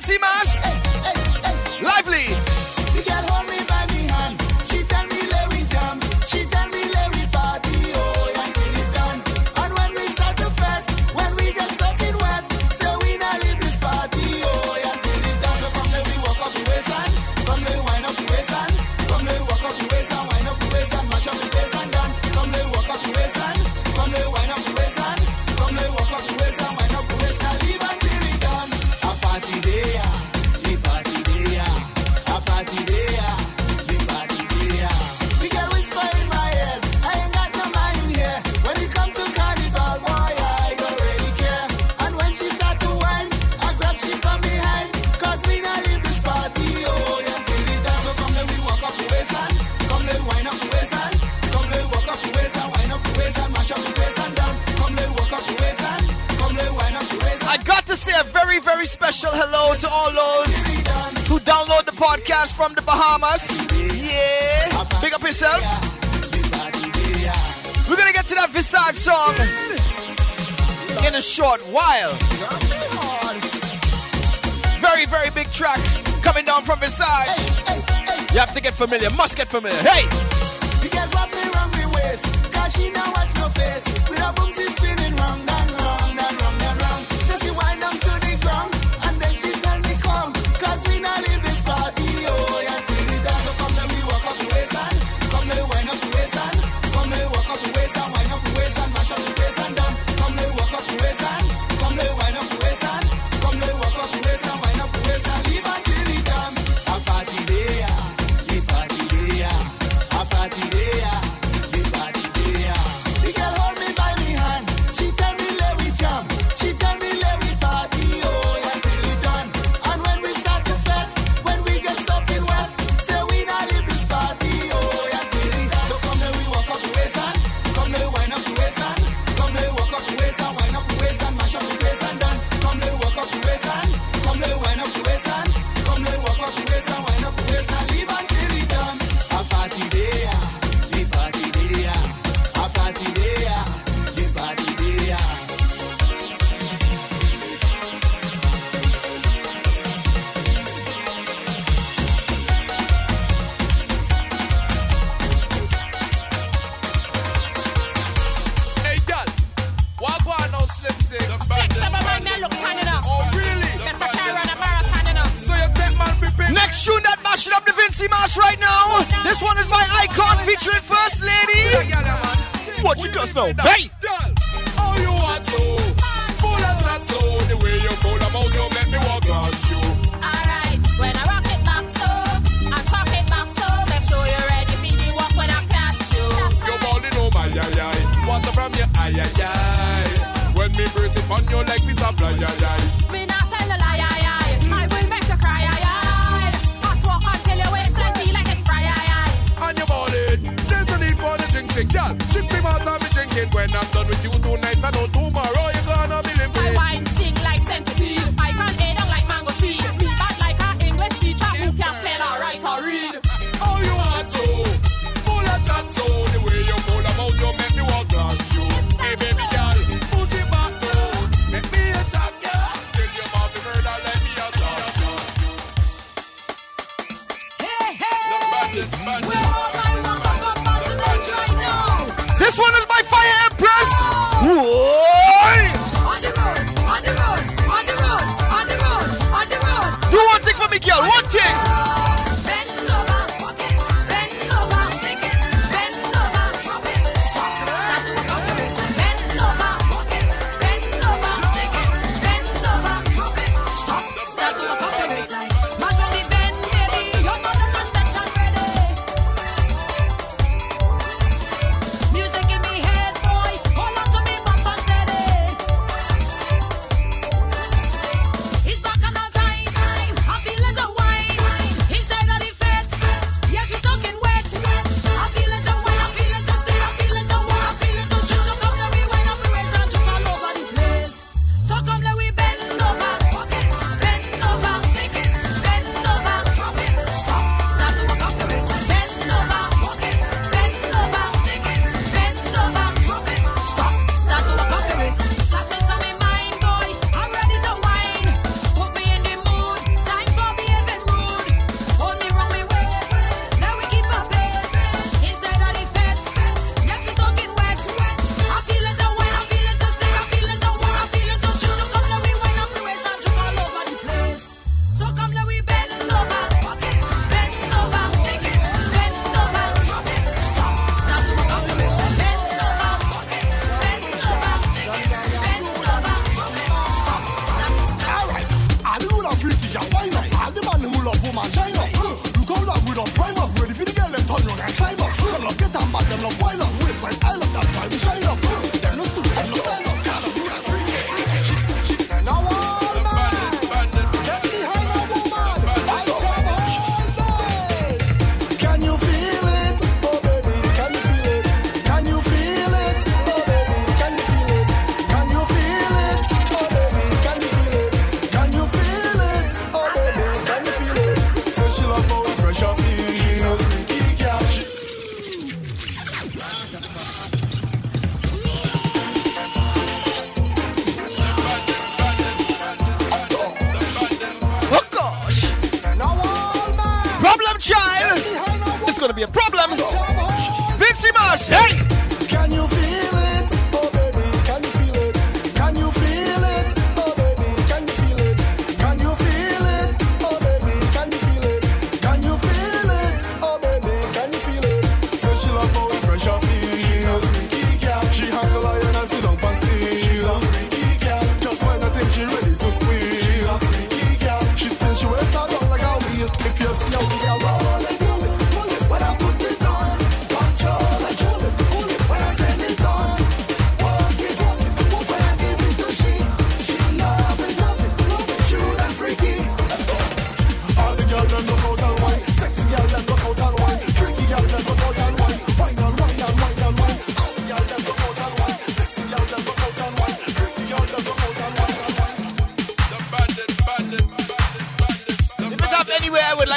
encima. Get familiar. Hey!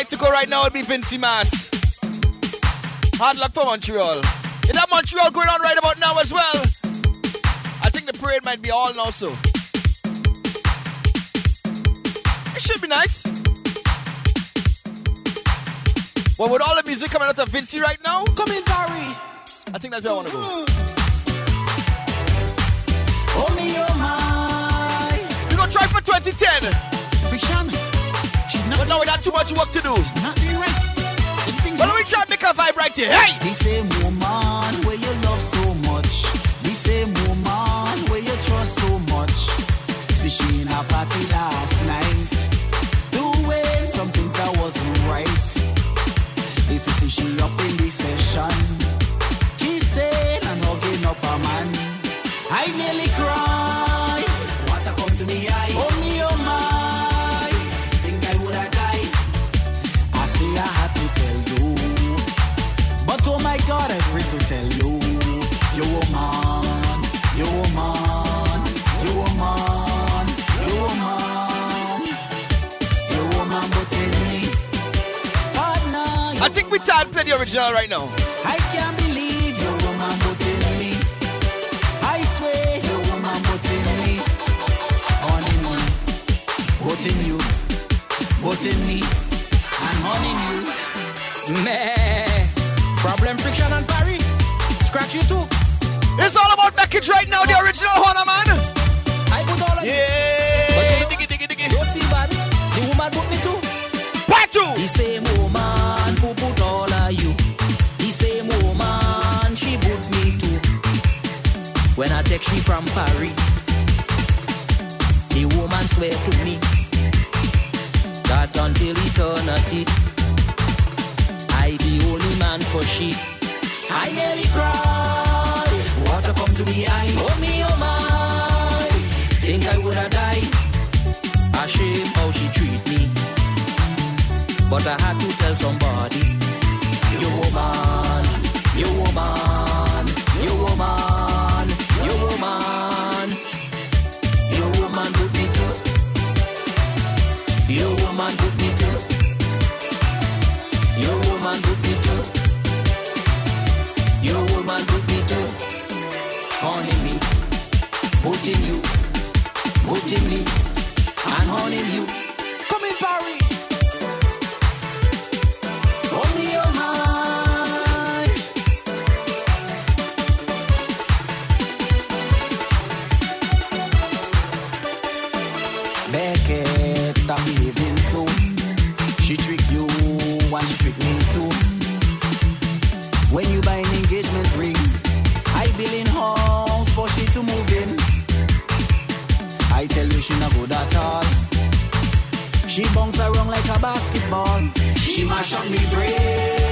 like to go right now would be Vincy Mas. Hard luck for Montreal. Is that Montreal going on right about now as well? I think the parade might be all now, so. It should be nice. Well, with all the music coming out of Vincy right now, come in, Barry. I think that's where I want to go. Oh, me, oh, my. We're going to try for 2010. Vision. But now we got too much work to do. It's. Well, let me try and make a vibe right here. Hey! The same woman where you love so much. The same woman where you trust so much. See, she in a party last. right now. I can't believe your woman me. I swear your woman me. You. Me. And you. Meh. Problem, friction, and parry. Scratch you too. It's all about package right now. The original. poetry from Paris. The woman swear to me that until eternity, I be only man for she. I nearly cry. Water come to me eye. Oh me, oh my. Think I woulda die. Ashamed how she treat me. But I had to tell somebody. You woman, you woman. She my Sean me Bridge.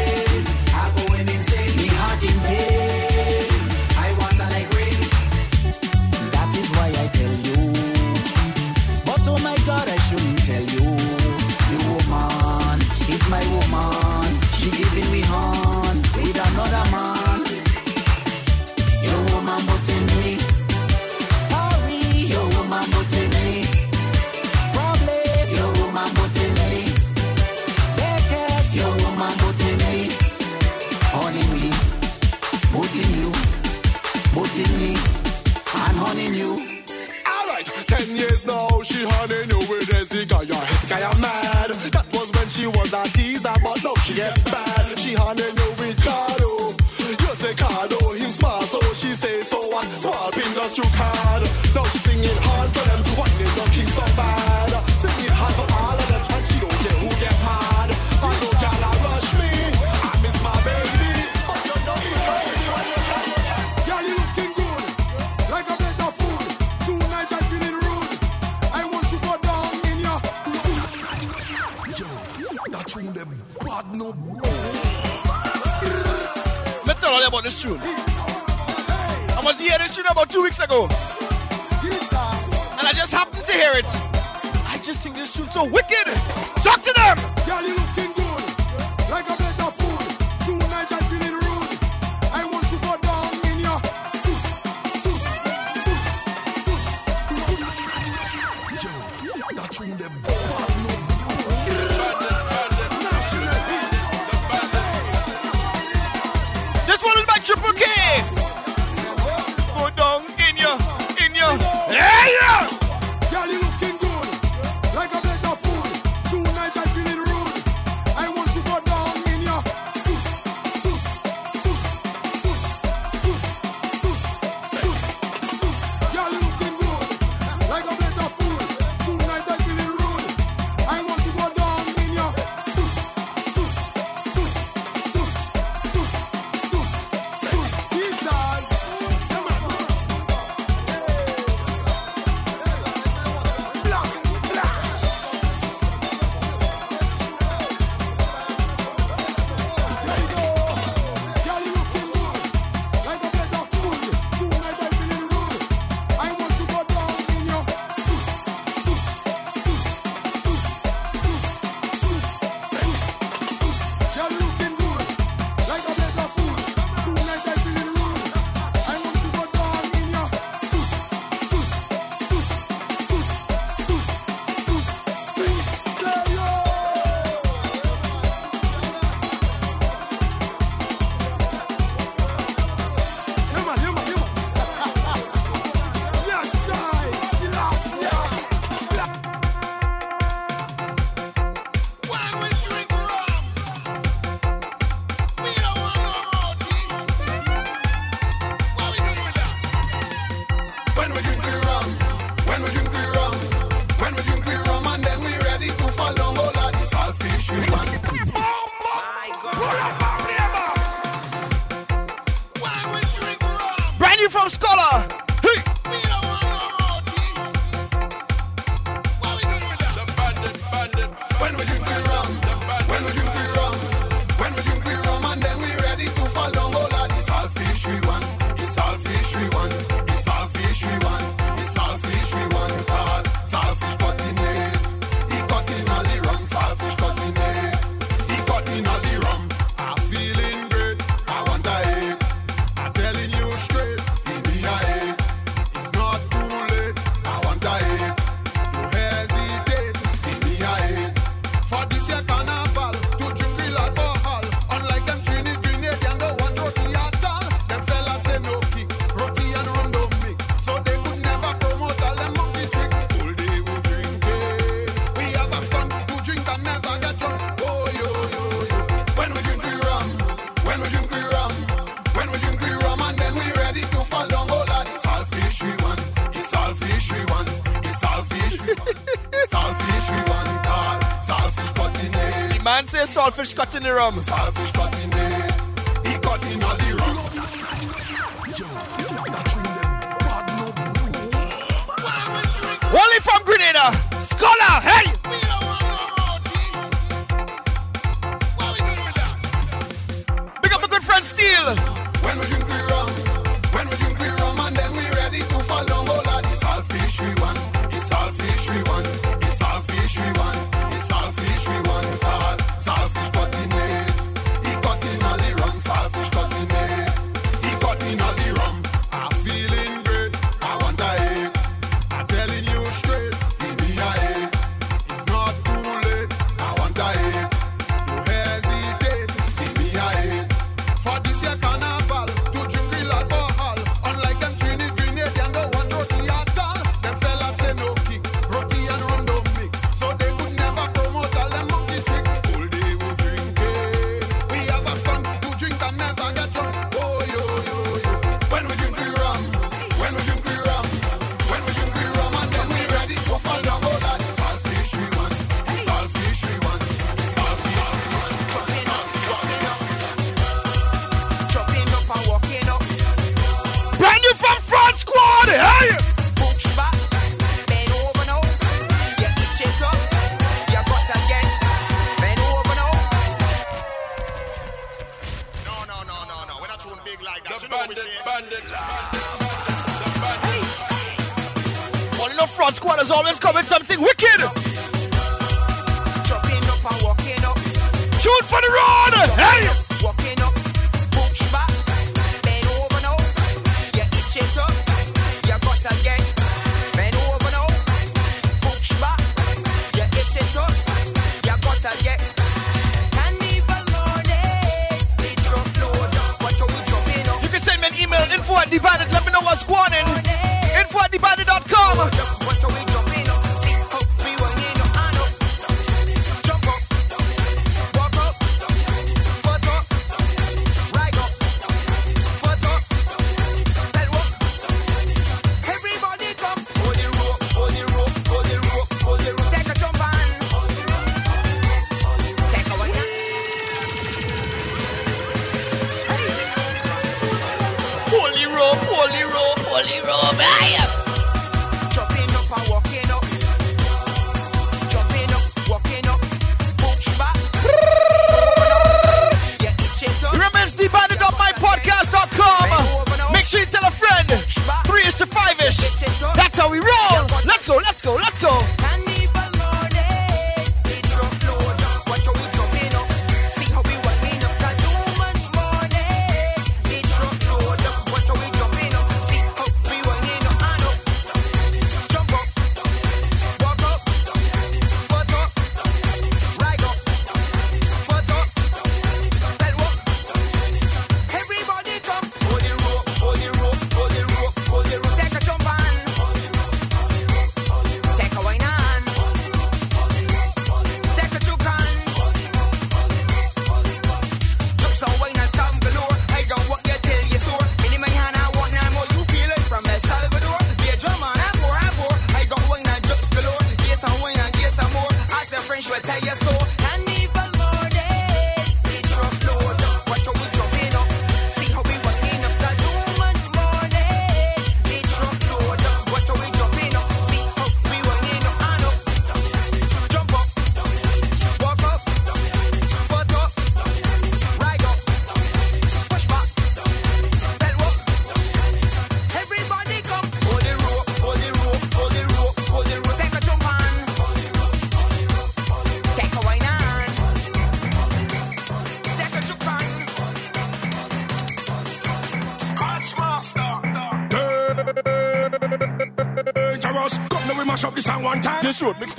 The rum.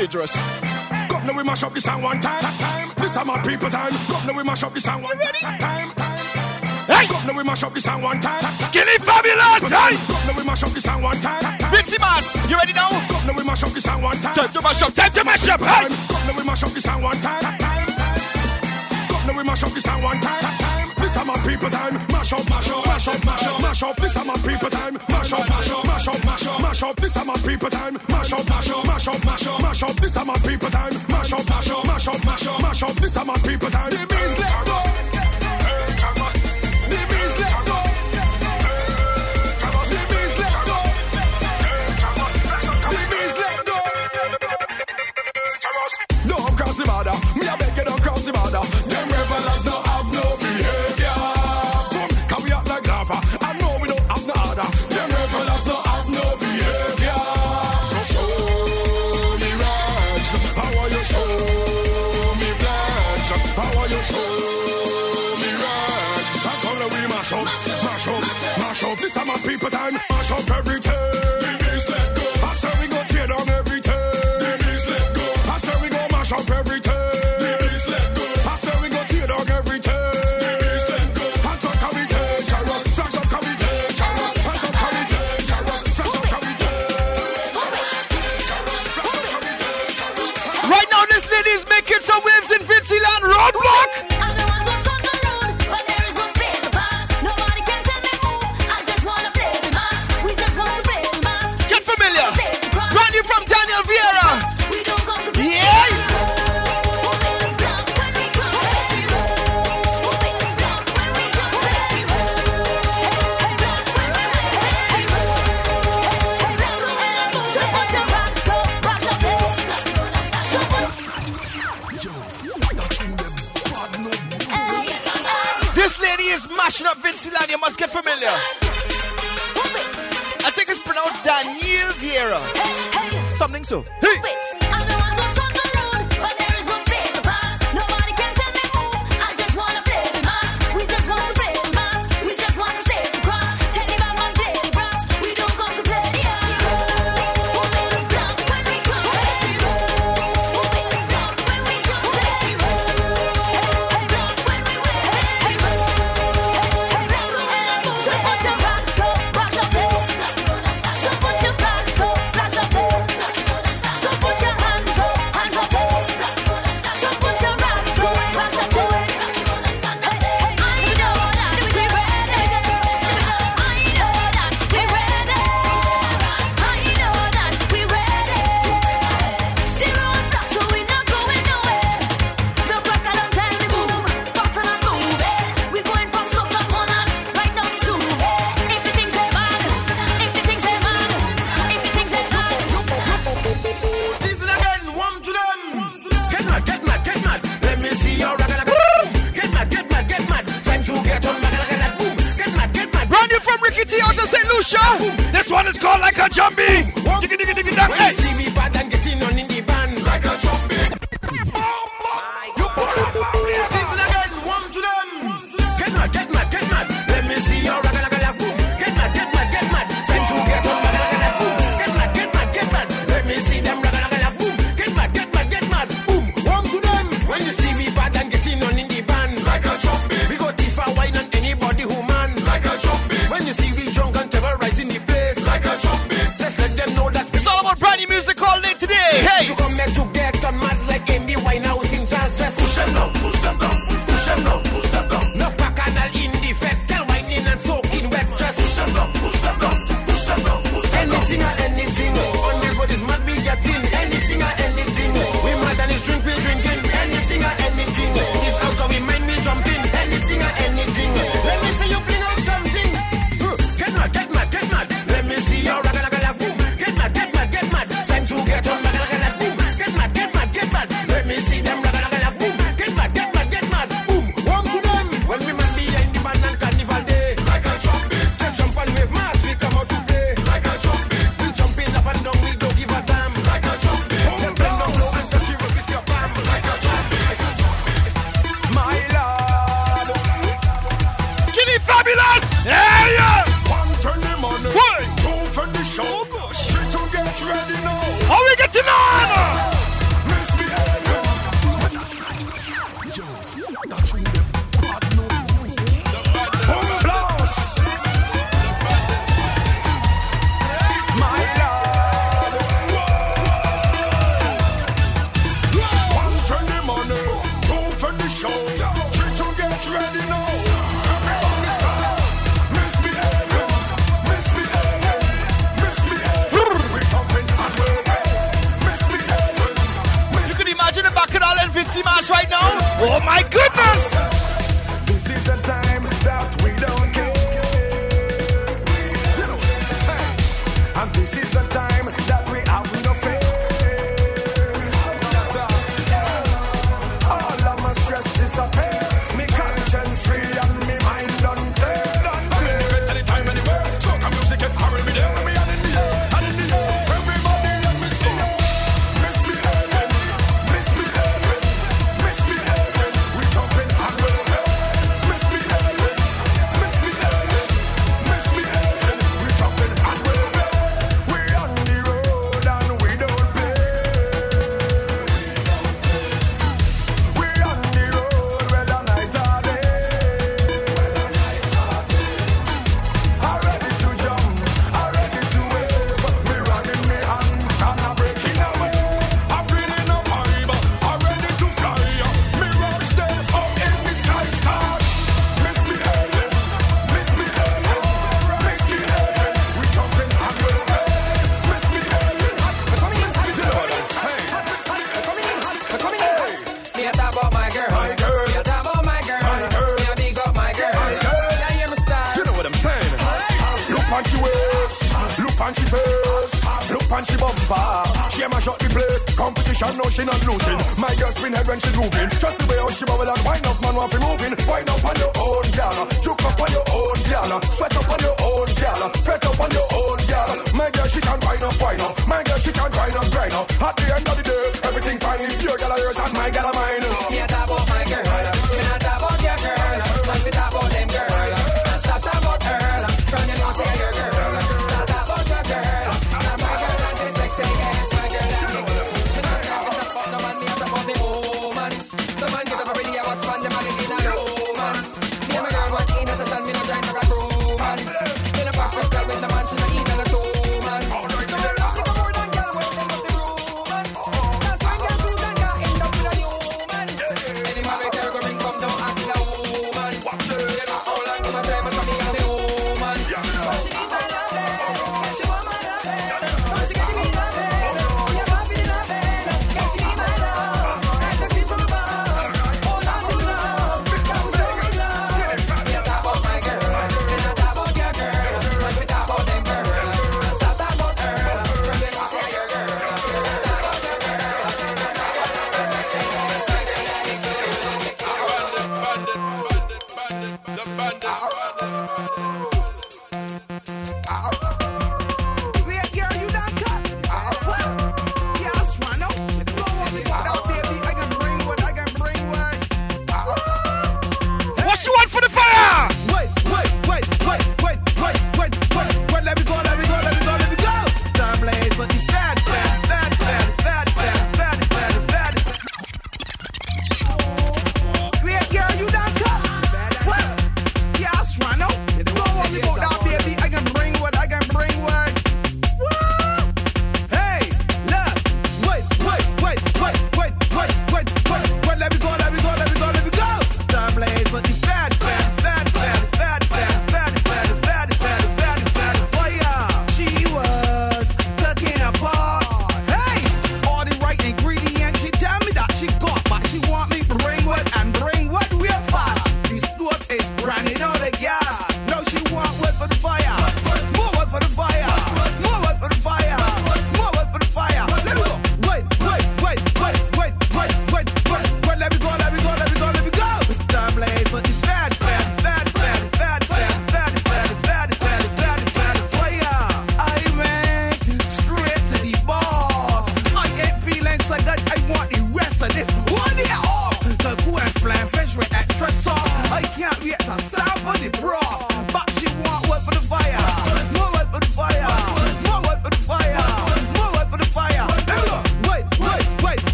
dangerous. Come now we mash up this song one time. time. This time my people time. Come now we mash up this song one time. Hey! Come now we mash up this song one time. Skinny fabulous. Hey! Come now we mash up this song one time. Vincy man, you ready now? Come now we mash up this song one time. Time to mash up. Time to mash up. Hey! Come now we mash up this song one time. Come now we mash up this song one time. This time, my people time. Mash up, mash up, mash up, mash up, mash up. This time, my people time. Mash up, mash up, mash up, mash up, mash up. This time, my people time. Mash up, mash up, mash up, Mash up, this is my people time. Mash up, mash up, mash up, mash up.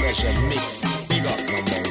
treasure mix. Big up, number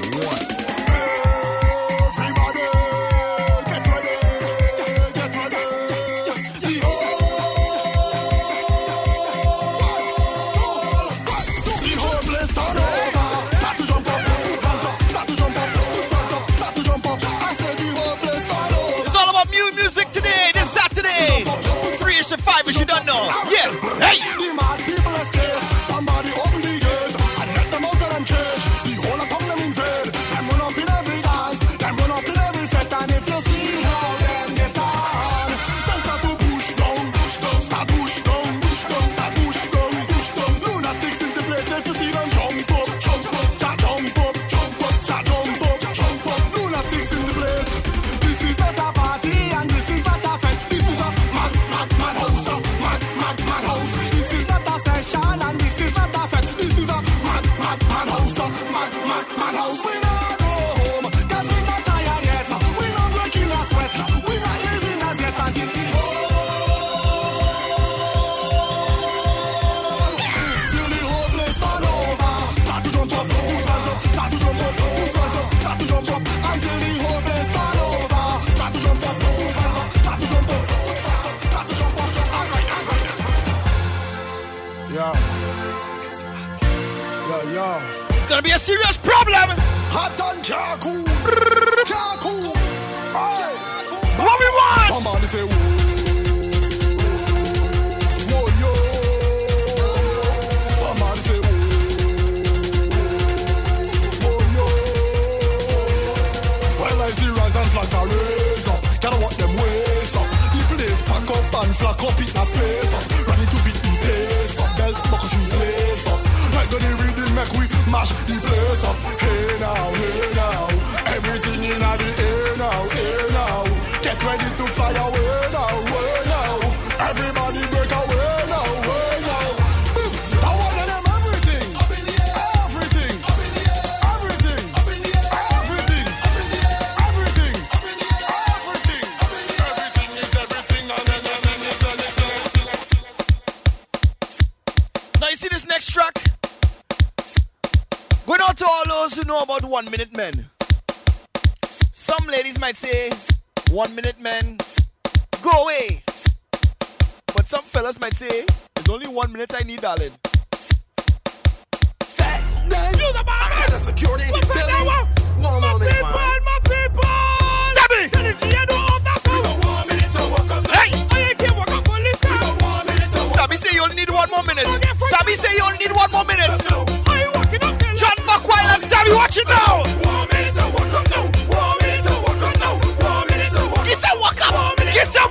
copy that space one minute men. Some ladies might say, one minute men, go away. But some fellas might say, it's only one minute I need, darling. Set, then, you the I got the security in the building. One my up people, man. my people. Stop it. Tell Sabi say you only need one more minute. Sabi say you only need one more minute. Watch it now. One minute to walk up now. One minute to walk up now. One minute to walk up. Walk up.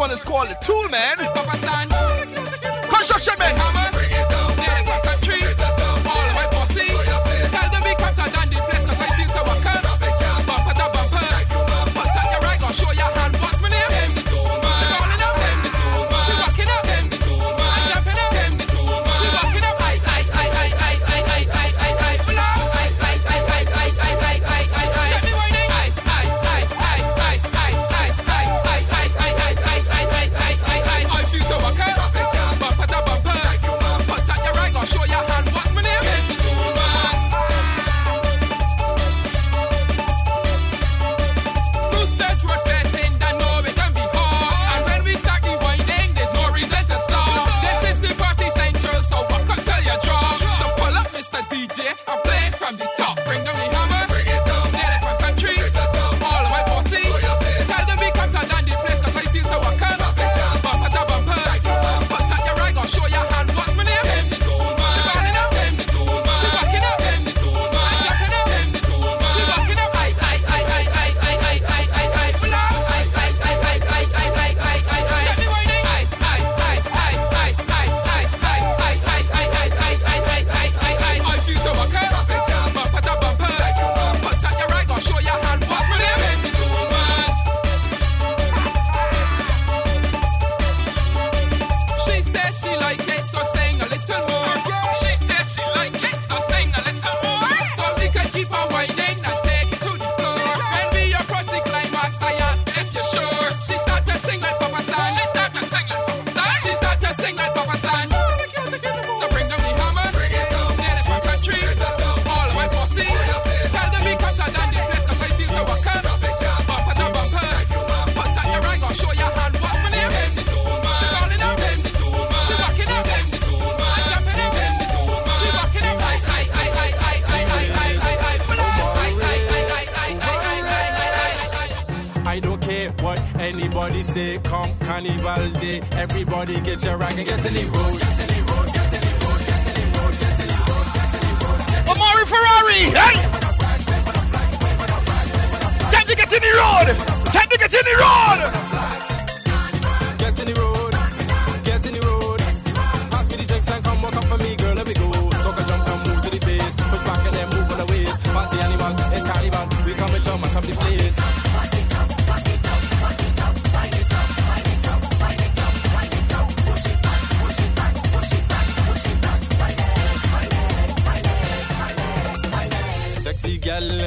one is called the Tool Man. Construction Man. Everybody say, come Carnival Day. Everybody get your rag and get in the road. Amari Ferrari, hey! Time to get in the road! Time to get in the road!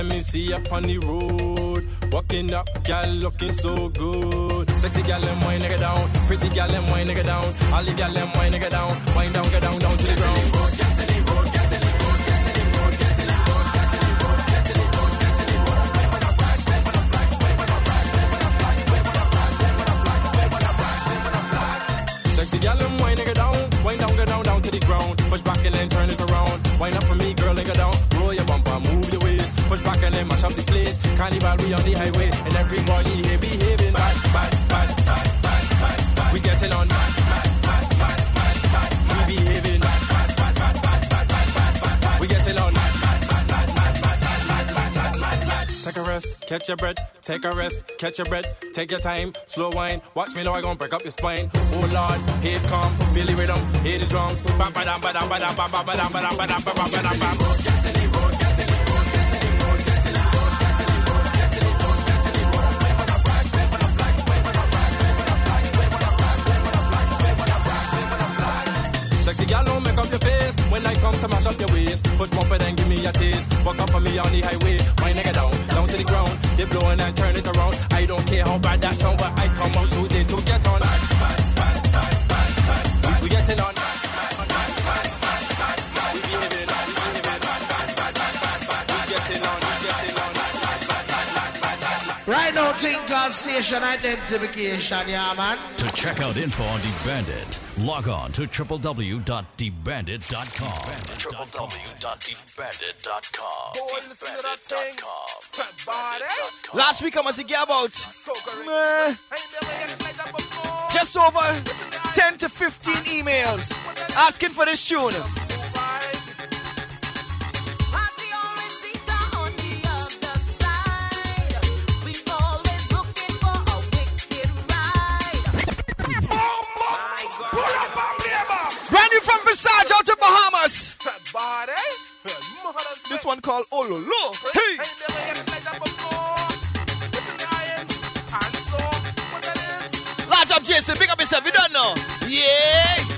let me see up on the road. Walking up, gal looking so good. Sexy gal, them wine nigga down. Pretty gal, them wine nigga down. All the gal, them wine nigga down. Wine down, get down, down to the ground. on the highway and everybody here behaving bad, bad, bad, bad, bad, bad, bad. We getting on bad, bad, bad, bad, bad, bad. We behaving bad, bad, bad, bad, bad, bad, bad, bad, bad, bad. We getting on bad, bad, bad, bad, bad, bad, bad, bad, bad, bad, bad. Take a rest, catch your breath, take a rest, catch your breath, take your time, slow wine. Watch me now, I gon' break up your spine. Oh Lord, here it come, Billy rhythm, hear the drums, bam, bam bam bam bam bam bam bam bam bam bam bam. dam, ba, dam, ba, ba, ba, ba, ba, ba. Up your face When I come to mash up your waist Push bumper then give me a taste Walk up for me on the highway My nigga down, down to the ground They blowing and turn it around I don't care how bad that sound But I come out today to get on We, we getting on We behaving, we behaving We getting on, we getting on Right now, think on station identification, yeah, man. To check out info on DeBandit, log on to www.debandit.com. www.debandit.com. Debandit.com. Last week I must get about meh, just over 10 to 15 emails asking for this tune. Bahamas. This one called Ololo. Hey! Large up Jason, big up yourself, you don't know. Yeah!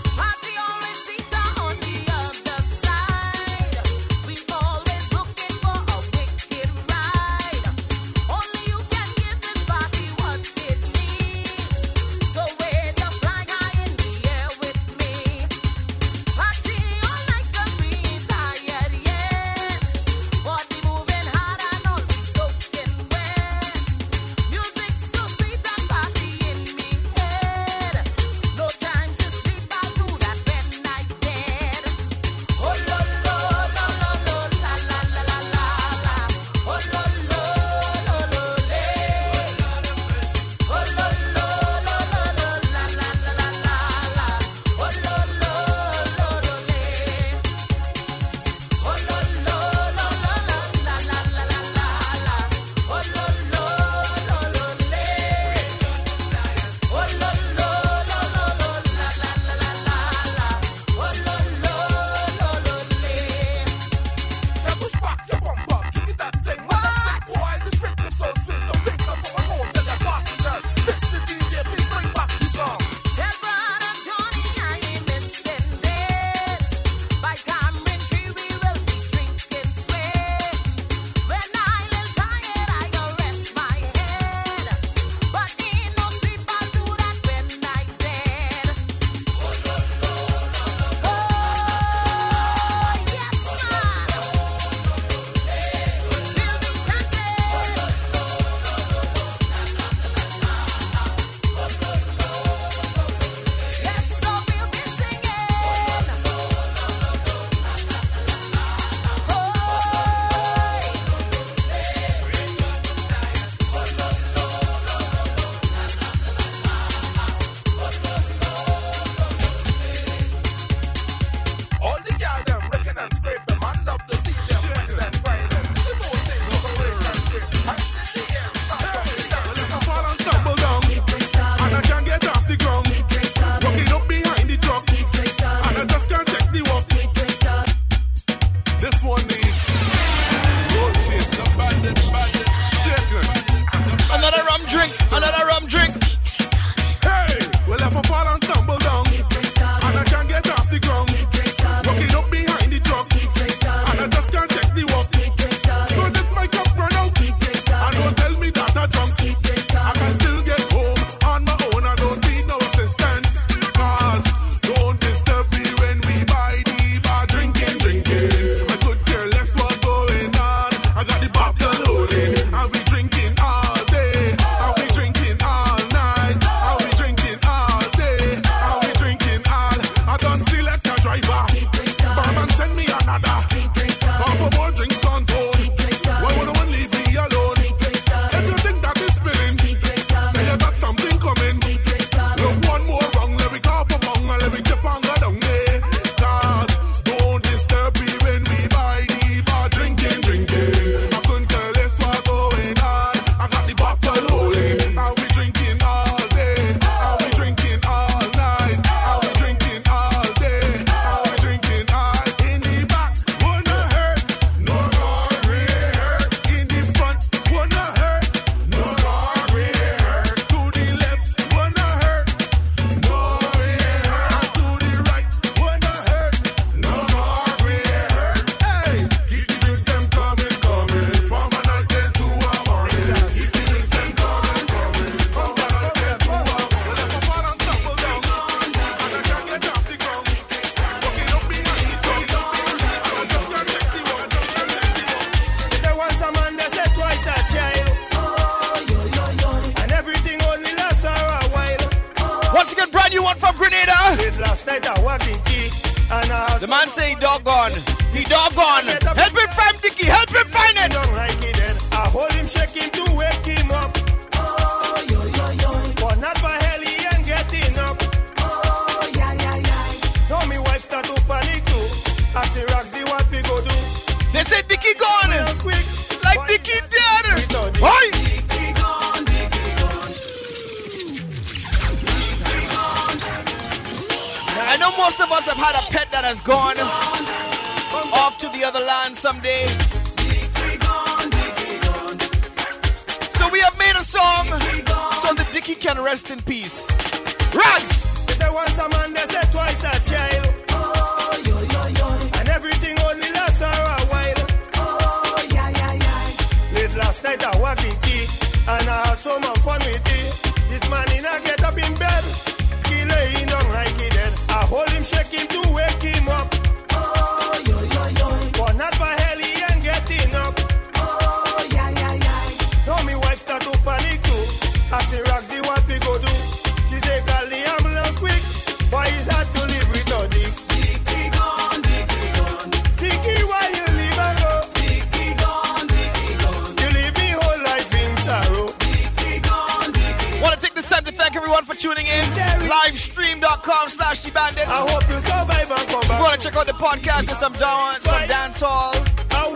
podcast with some dance, some dancehall,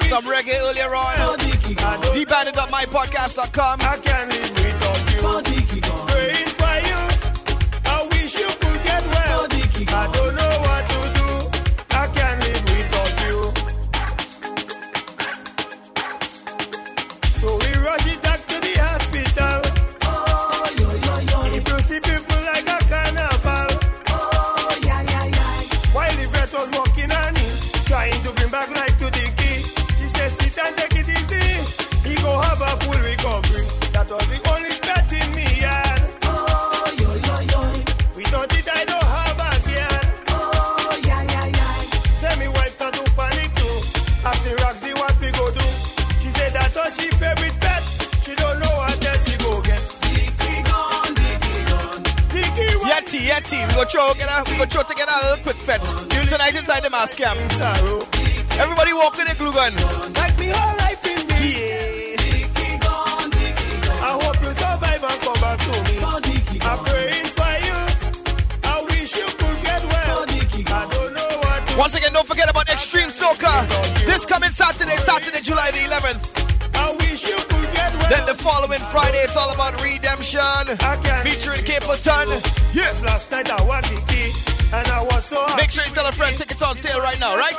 some reggae earlier on. Debanded up mypodcast.com. throw together, we go throw together a little quick fetch. Tonight inside the mask camp. Everybody walk with a glue gun. Like me whole life in me. Yeah. I hope you survive and come back to me. I'm praying for you. I wish you could get well. I don't know what. Once again, don't forget about Extreme Soca. This coming Saturday, Saturday, July the 11th. Then the following Friday, it's all about redemption. Featuring Capleton. Yes. Last night I won the key. And I was so Make sure you tell a friend tickets on sale right now, right?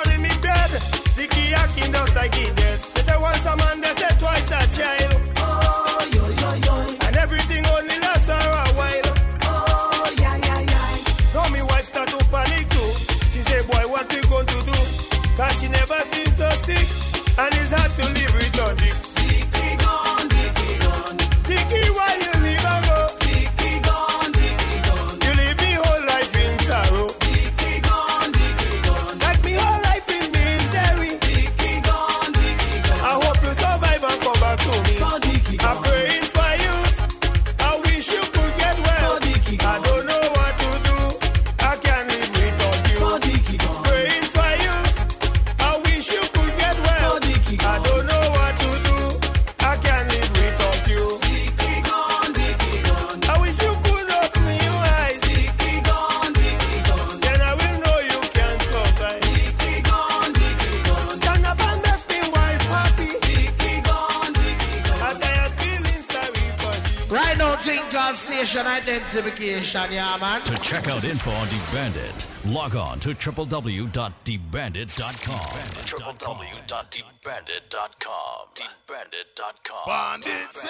vacation, yeah, man. To check out info on DeBandit, log on to www.debandit.com. www.debandit.com. Debandit.com. Bandits,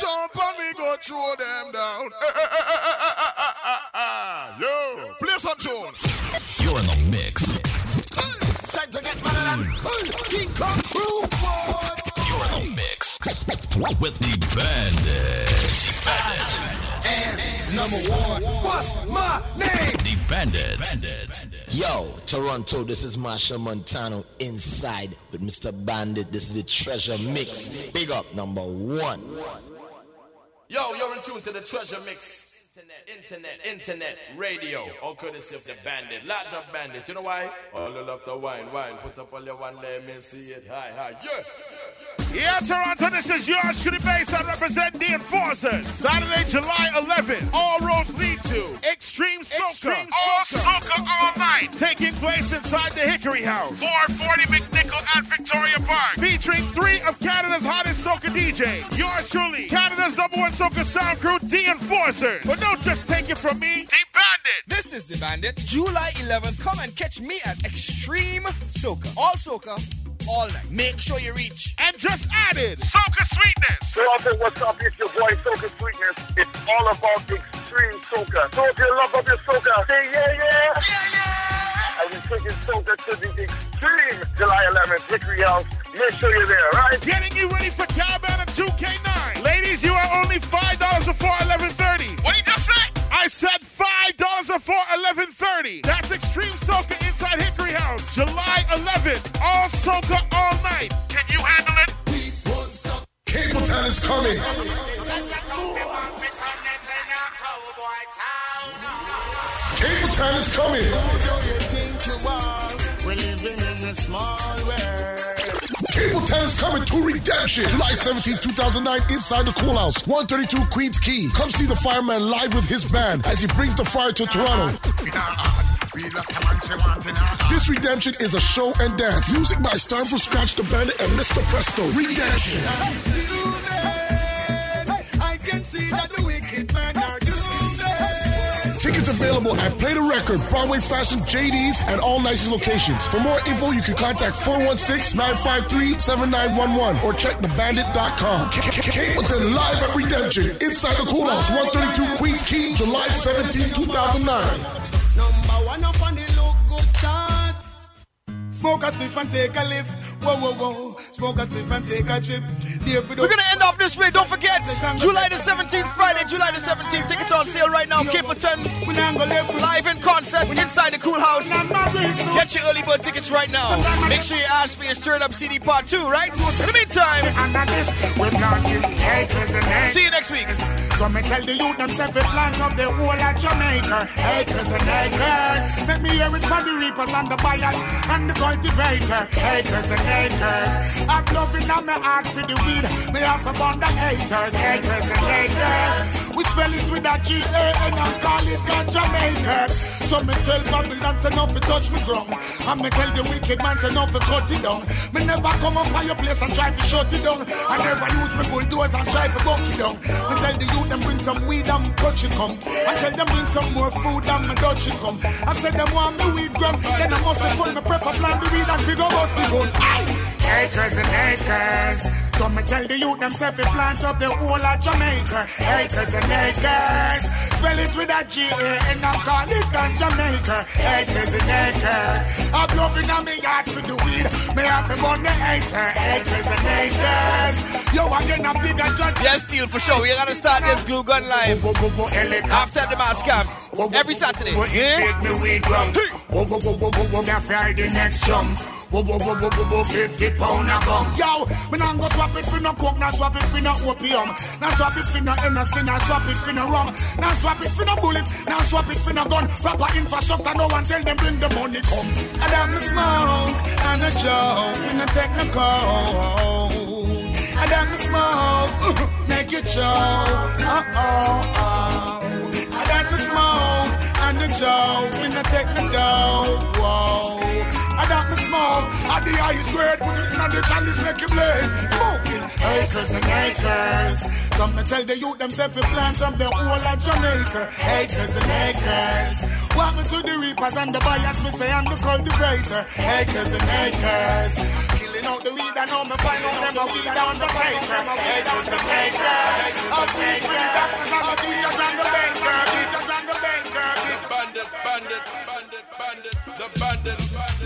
jump and we go throw them down. Yo, play some tunes. You're in the mix. Time to get mad at King Kong Crew, boy with the bandit. bandit. And, number one, what's my name? The bandit. bandit. bandit. Yo, Toronto, this is Machel Montano inside with Mr. Bandit. This is the treasure mix. Big up, number one. Yo, you're in tune to the treasure mix. Internet, internet, internet, radio. All courtesy of the bandit, large of bandit. You know why? All the love to wine, wine. Put up all your one, let me see it. Hi, hi, yeah. Yeah, Toronto, this is yours to the base. I represent the enforcers. Saturday, July 11th. All roads lead to Extreme Soca. Extreme all Soca. Soca all night. Taking place inside the Hickory House. 440 McNichol at Victoria Park. Featuring three of Canada's hottest Soca DJs. Yours truly, Canada's number one Soca sound crew, The Enforcers. But don't just take it from me, The Bandit. This is the Bandit. July 11th. Come and catch me at Extreme Soca. All Soca, all night. Make sure you reach. And just added Soca Sweetness. Toronto, what's up? It's your boy Soca Sweetness. It's all about extreme soca. So if you love up your soca, say yeah, yeah. Yeah, yeah. And we're taking soca to the extreme July 11th, Hickory House. Make sure you're there, right? Getting you ready for Cabana 2K9. Ladies, you are only $5 before 1130. What did you just say? I said $5 before 1130. That's Extreme Soca inside Hickory House. July 11th. All Soca all night. Can you handle it? Capleton is coming. Capleton is coming. We're living in a small world. Capleton is coming to Redemption. July 17, 2009, inside the Cool Haus, 132 Queens Quay. Come see the fireman live with his band as he brings the fire to Toronto. This Redemption is a show and dance. Music by Start from Scratch the band, and Mr. Presto. Redemption. I can see that the wicked available at Play De Record, Broadway Fashion, JD's, and all nicest locations. For more info, you can contact 416-953-7911 or check thebandit.com. Capleton live at Redemption inside the Cool Haus, 132 Queens Quay, July 17, 2009. Number one up on the good chart. Smoke a spliff and take a lift. Whoa, whoa, whoa. Smoke a spliff and take a trip. We're gonna end off this way. Don't forget, July the 17th, Friday, July the 17th. Tickets on sale right now. Capleton live in concert inside the Cool Haus. Get your early bird tickets right now. Make sure you ask for your Stirred Up CD Part 2, right? In the meantime, see you next week. So me tell the youth themselves it plant up the whole of Jamaica. Acres and acres. Let me hear it from the reapers and the buyers and the cultivator. Acres and acres. I'm loving on my heart for the weed. Me have a bond of haters. Acres and acres. We spell it with a G-A and call it ganja maker. So me tell Babylon say no fi touch me ground. And me tell the wicked man say no fi cut it down. Me never come up on your place and try to shut it down. I never use me bulldozer and try to buck it down. Me tell the youth them bring some weed and touch it come. I tell them bring some more food and me touch it come. I said them want me weed gram. Then I must have put me prefer plant the weed and figure bust the gun. Aye. Acres and. So me tell the youth themself to plant up the whole of Jamaica. Acres and acres. Spell it with a G-A and I call it ganja Jamaica. Acres and acres. I'm loving on me yard for the weed. Me have to burn the acre. Acres and acres. Yo, I again a bigger judge. Yes, Steel, for sure. We're gonna start this glue gun live after the mask camp every Saturday. Yeah? me weed rum. Whoa, whoa, whoa, whoa, whoa, whoa, me fry the next jump. Whoa, whoa, whoa, whoa, whoa, whoa, 50 pound a gum. Yo, me nah go swap it for no coke, nah swap it for no opium. Nah swap it for no Hennessy, nah swap it for no rum. Nah swap it for no bullet, nah swap it for no gun. Proper infrastructure, no one tell them bring the money come. Them the smoke and a joke, and a technical. And them the smoke, make you choke. Uh oh, oh. Them the smoke and the joke, and a technical love. At the highest grade, put it in the chalice, make you blaze. Smoking acres and acres. Some me tell the youth themselves to plant up the whole of Jamaica. Acres and acres. Walk me to the reapers and the buyers, me say I'm the cultivator. Acres and acres. Killing out the weed, I know me find out them a weed on the paper. Acres and acres. Up weed with the doctors and the teachers and the bankers, Teachers and the banker. Bandit, bandit, bandit, bandit, the bandit. bandit.